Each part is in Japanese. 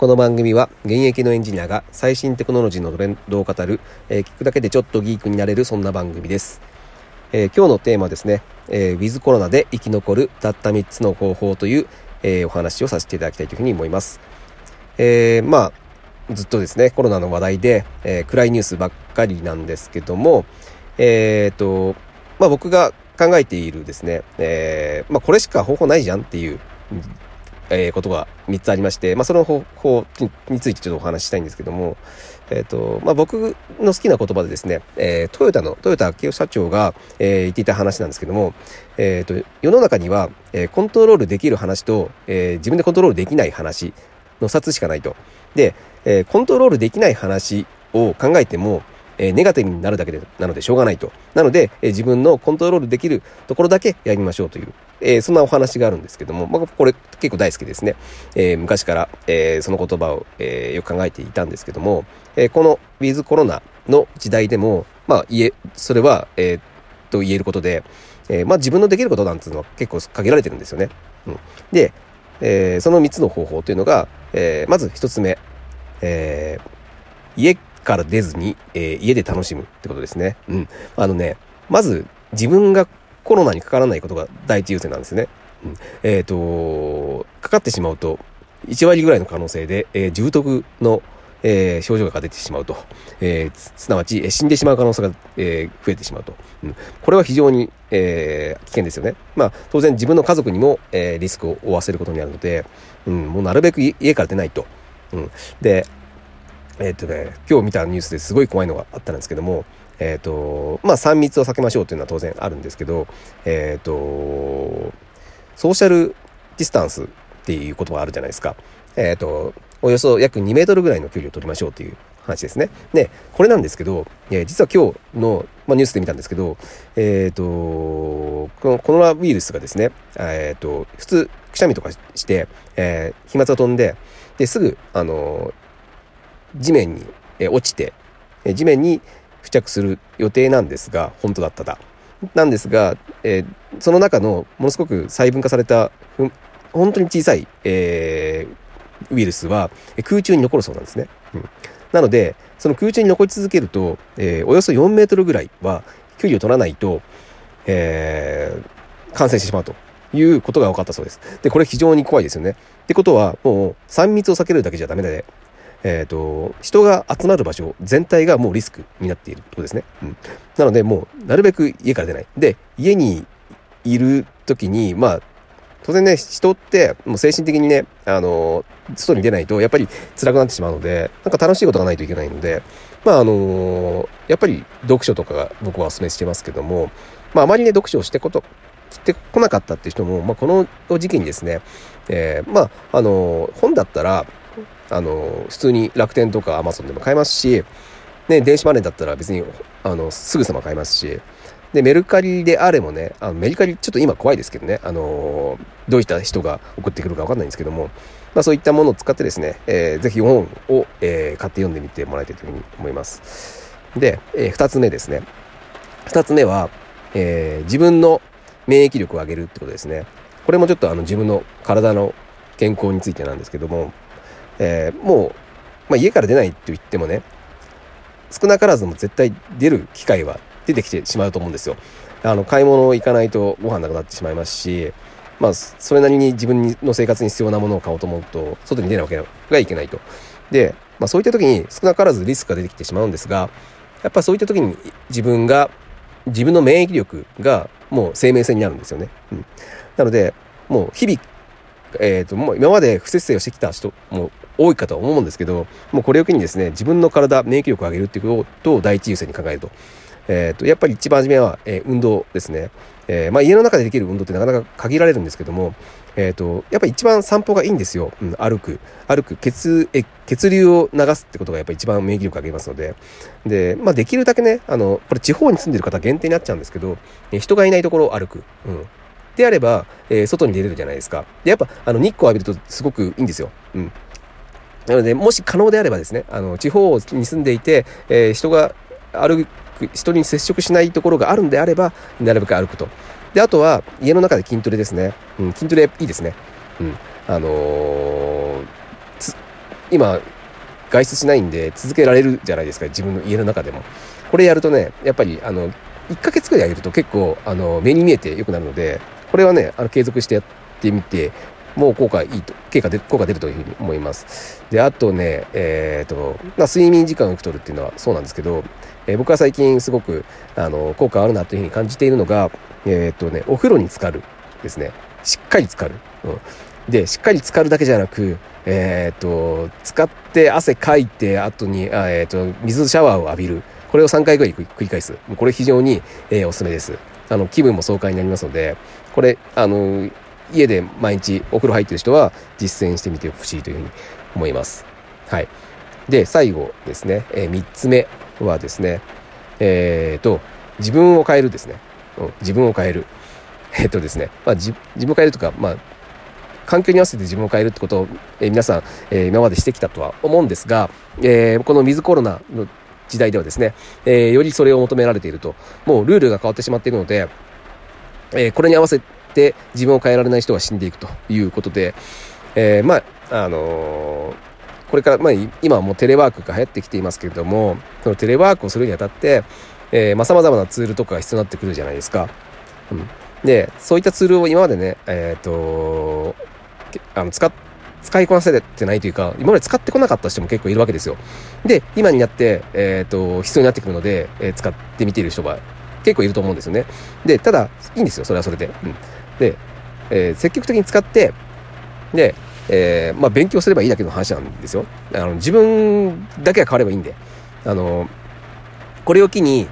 この番組は現役のエンジニアが最新テクノロジーのトレンドを語る、えー、聞くだけでちょっとギークになれるそんな番組です。えー、今日のテーマはですね、えー、ウィズコロナで生き残るたった3つの方法という、え、お話をさせていただきたいというふうに思います。え、まあ、ずっとですね、コロナの話題で、え、暗いニュースばっかりなんですけども、えっ、と、まあ僕が考えているですね、え、まあこれしか方法ないじゃんっていうえー、ことが3つありまして、まあ、その方法についてちょっとお話ししたいんですけども、えっ、ー、と、まあ、僕の好きな言葉でですね、えー、トヨタの、トヨタ昭夫社長が、えー、言っていた話なんですけども、えっ、と、世の中には、えコントロールできる話と、え自分でコントロールできない話の2つしかないと。で、えコントロールできない話を考えても、えネガティブになるだけでなのでしょうがないと。なので、え自分のコントロールできるところだけやりましょうという、えー、そんなお話があるんですけども、まあ、これ結構大好きですね。えー、昔から、えー、その言葉を、えよく考えていたんですけども、えこのウィズコロナの時代でも、まあ、言え、それは、えと言えることで、えまあ、自分のできることなんていうのは結構限られてるんですよね。うん、で、えその3つの方法というのが、えまず1つ目、え家から出ずに、えー、家で楽しむってことですね。うん。あのね、まず自分がコロナにかからないことが第一優先なんですね。うん、えっ、ー、と、かかってしまうと、1割ぐらいの可能性で、えー、重篤の、えー、症状が出てしまうと、え、すなわち、え、死んでしまう可能性が、え、増えてしまうと、うん。これは非常に、え、危険ですよね。まあ、当然自分の家族にも、え、リスクを負わせることになるので、うん、もうなるべく家から出ないと。うん、で、えっ、ー、とね、今日見たニュースですごい怖いのがあったんですけども、えっ、ー、と、まあ、3密を避けましょうというのは当然あるんですけど、えっ、ー、と、ソーシャルディスタンスっていう言葉あるじゃないですか。えっ、と、およそ約2メートルぐらいの距離を取りましょうという話ですね。で、これなんですけど、え、実は今日の、まあ、ニュースで見たんですけど、えっ、と、このコロナウイルスがですね、えっ、と、普通、くしゃみとかして、え、飛沫が飛んで、で、すぐ、あの、地面に落ちて、地面に付着する予定なんですが、本当だっただ。なんですが、えー、その中のものすごく細分化された、本当に小さい、えー、ウイルスは空中に残るそうなんですね。うん、なので、その空中に残り続けると、えー、およそ4メートルぐらいは距離を取らないと、え、感染してしまうということが分かったそうです。で、これ非常に怖いですよね。ってことは、もう3密を避けるだけじゃダメで、えっ、ー、と、人が集まる場所全体がもうリスクになっているとこですね。うん。なので、もう、なるべく家から出ない。で、家にいる時に、まあ、当然ね、人って、もう精神的にね、あの、外に出ないと、やっぱり辛くなってしまうので、なんか楽しいことがないといけないので、まあ、あの、やっぱり読書とかが僕はお勧めしてますけども、まあ、あまりね、読書をしてこと、してこなかったっていう人も、まあ、この時期にですね、えー、まあ、あの、本だったら、あの、普通に楽天とかアマゾンでも買えますし、ね、電子マネーだったら別に、あの、すぐさま買えますし、で、メルカリであれもね、あのメルカリちょっと今怖いですけどね、あのどういった人が送ってくるかわかんないんですけども、まあそういったものを使ってですね、えー、ぜひ本を、えー、買って読んでみてもらいたいというふうに思います。で、えー、二つ目ですね。二つ目は、えー、自分の免疫力を上げるってことですね。これもちょっとあの自分の体の健康についてなんですけども、えー、もう、まあ、家から出ないって言ってもね、少なからずも絶対出る機会は出てきてしまうと思うんですよ。あの、買い物行かないとご飯なくなってしまいますし、まあ、それなりに自分の生活に必要なものを買おうと思うと、外に出ないわけがいけないと。で、まあ、そういった時に少なからずリスクが出てきてしまうんですが、やっぱそういった時に自分が、自分の免疫力がもう生命線になるんですよね。うん。なので、もう日々、えっ、ー、と、もう今まで不節制をしてきた人も多いかと思うんですけど、もうこれを機にですね、自分の体、免疫力を上げるっていうことを第一優先に考えると。えっ、ー、と、やっぱり一番初めは、えー、運動ですね。えー、まあ家の中でできる運動ってなかなか限られるんですけども、えっ、と、やっぱり一番散歩がいいんですよ。うん、歩く。歩く。血、え、血流を流すってことがやっぱり一番免疫力を上げますので。で、まあできるだけね、あの、これ地方に住んでる方限定になっちゃうんですけど、え人がいないところを歩く。うん。であれば、えー、外に出れるじゃないですか。で、やっぱ、あの、日光浴びるとすごくいいんですよ。うん。なので、もし可能であればですね、あの、地方に住んでいて、えー、人が歩く、人に接触しないところがあるんであれば、なるべく歩くと。で、あとは、家の中で筋トレですね。うん、筋トレいいですね。うん。あのー、今、外出しないんで続けられるじゃないですか、自分の家の中でも。これやるとね、やっぱり、あの、1ヶ月くらいやると結構、あの、目に見えて良くなるので、これはね、あの、継続してやってみて、もう効果いいと、効果で効果出るというふうに思います。で、あとね、えっ、ー、と、まあ、睡眠時間をよくとるっていうのはそうなんですけど、えー、僕は最近すごく、あの、効果あるなというふうに感じているのが、えっ、ー、とね、お風呂に浸かるですね。しっかり浸かる。うん。で、しっかり浸かるだけじゃなく、えっ、と、使って汗かいて後に、あえっ、と、水シャワーを浴びる。これを3回ぐらい繰り返す。これ非常に、えおすすめです。あの、気分も爽快になりますので、これ、あの、家で毎日お風呂入ってる人は実践してみてほしいというふうに思います。はい。で、最後ですね、えー、3つ目はですね、えっ、ー、と、自分を変えるですね。うん、自分を変える。えっ、ー、とですね、まあ、自分を変えるとか、まあ、環境に合わせて自分を変えるってことを、え、皆さん、え、今までしてきたとは思うんですが、えー、この水コロナの時代ではですね、えー、よりそれを求められていると、もうルールが変わってしまっているので、えー、これに合わせて自分を変えられない人が死んでいくということで、えー、まあ、あの、これから、まあ、今はもうテレワークが流行ってきていますけれども、そのテレワークをするにあたって、えー、まあ、様々なツールとかが必要になってくるじゃないですか。うん。で、そういったツールを今までね、えっ、ー、と、あの、使っ使いこなせてないというか、今まで使ってこなかった人も結構いるわけですよ。で、今になって、えっ、ー、と、必要になってくるので、えー、使ってみている人が結構いると思うんですよね。で、ただ、いいんですよ、それはそれで。うん。で、えー、積極的に使って、で、えー、まあ、勉強すればいいだけの話なんですよ。あの、自分だけが変わればいいんで。あの、これを機に、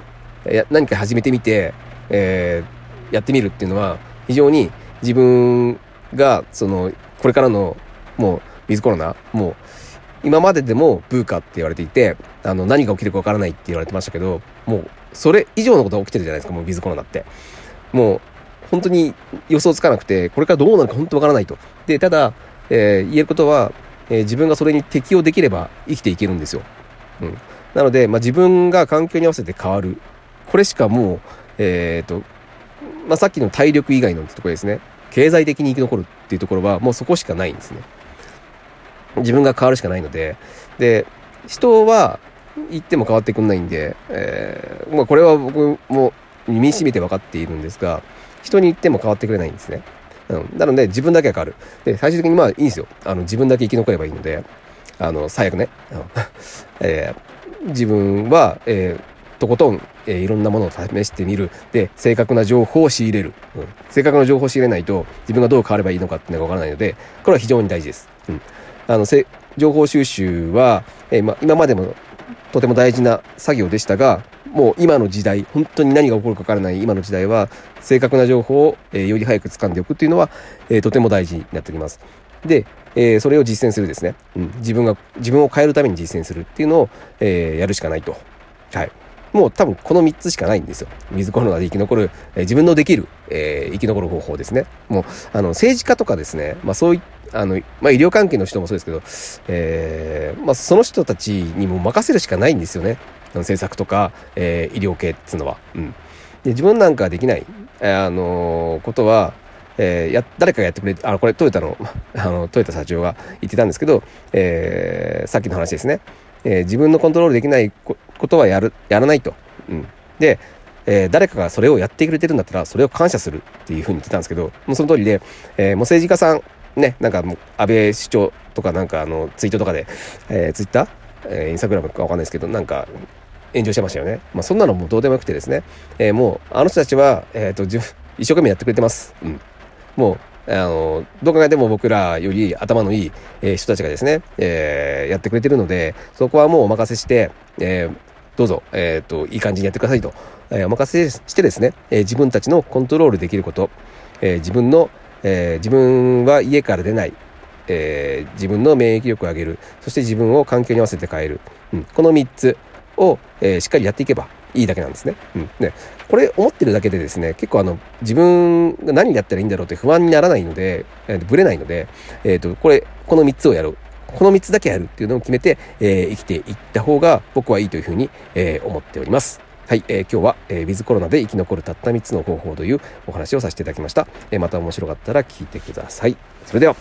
何か始めてみて、えー、やってみるっていうのは、非常に自分が、その、これからの、もう、ウィズコロナ、もう、今まででもブーカって言われていて、あの、何が起きるかわからないって言われてましたけど、もう、それ以上のことが起きてるじゃないですか、もうウィズコロナって。もう、本当に予想つかなくて、これからどうなるか本当わからないと。で、ただ、えー、言えることは、えー、自分がそれに適応できれば生きていけるんですよ。うん。なので、まあ、自分が環境に合わせて変わる。これしかもう、えっ、と、まあ、さっきの体力以外のところですね。経済的に生き残るっていうところは、もうそこしかないんですね。自分が変わるしかないので。で、人は言っても変わってくんないんで、えー、まあ、これは僕も身に染みて分かっているんですが、人に言っても変わってくれないんですね。うん。なので、自分だけが変わる。で、最終的にまあいいんですよ。あの、自分だけ生き残ればいいので、あの、最悪ね。えー、自分は、えー、とことん、えー、いろんなものを試してみる。で、正確な情報を仕入れる。うん。正確な情報を仕入れないと、自分がどう変わればいいのかっていうのがわからないので、これは非常に大事です。うん。あの、情報収集は、えー、ま、今までもとても大事な作業でしたが、もう今の時代、本当に何が起こるかわからない今の時代は、正確な情報を、えー、より早く掴んでおくっていうのは、えー、とても大事になってきます。で、えー、それを実践するですね、うん、自分が、自分を変えるために実践するっていうのを、え、やるしかないと。はい。もう多分この3つしかないんですよ。水コロナで生き残る、え、自分のできる、え、生き残る方法ですね。もう、あの、政治家とかですね、まあそういったあの、まあ医療関係の人もそうですけど、えー、まあその人たちにも任せるしかないんですよね。政策とか、えー、医療系っつうのは。うん。で、自分なんかできない、あのー、ことは、えー、や、誰かがやってくれて、あの、これトヨタの、あの、トヨタ社長が言ってたんですけど、えー、さっきの話ですね。えー、自分のコントロールできないことはやる、やらないと。うん。で、えー、誰かがそれをやってくれてるんだったら、それを感謝するっていうふうに言ってたんですけど、もうその通りで、えー、もう政治家さん、ね、なんかもう、安倍首長とかなんかあの、ツイートとかで、えー、ツイッターえー、インスタグラムかわかんないですけど、なんか、炎上してましたよね。まあ、そんなのもどうでもよくてですね、えー、もう、あの人たちは、えっ、ー、と、一生懸命やってくれてます。うん。もう、あの、どう考えても僕らより頭のいい、えー、人たちがですね、えー、やってくれてるので、そこはもうお任せして、えー、どうぞ、えっ、と、いい感じにやってくださいと、えー、お任せしてですね、えー、自分たちのコントロールできること、えー、自分の、えー、自分は家から出ない、えー、自分の免疫力を上げる、そして自分を環境に合わせて変える。うん、この3つを、えー、しっかりやっていけばいいだけなんですね。うん。ね、これ思ってるだけでですね、結構あの、自分が何やったらいいんだろうって不安にならないので、えー、ぶれないので、え、ー、と、これ、この3つをやる。この3つだけやるっていうのを決めて、えー、生きていった方が僕はいいというふうに、えー、思っております。はい、えー、今日は、えー、ウィズコロナで生き残るたった3つの方法というお話をさせていただきました。えー、また面白かったら聞いてください。それでは。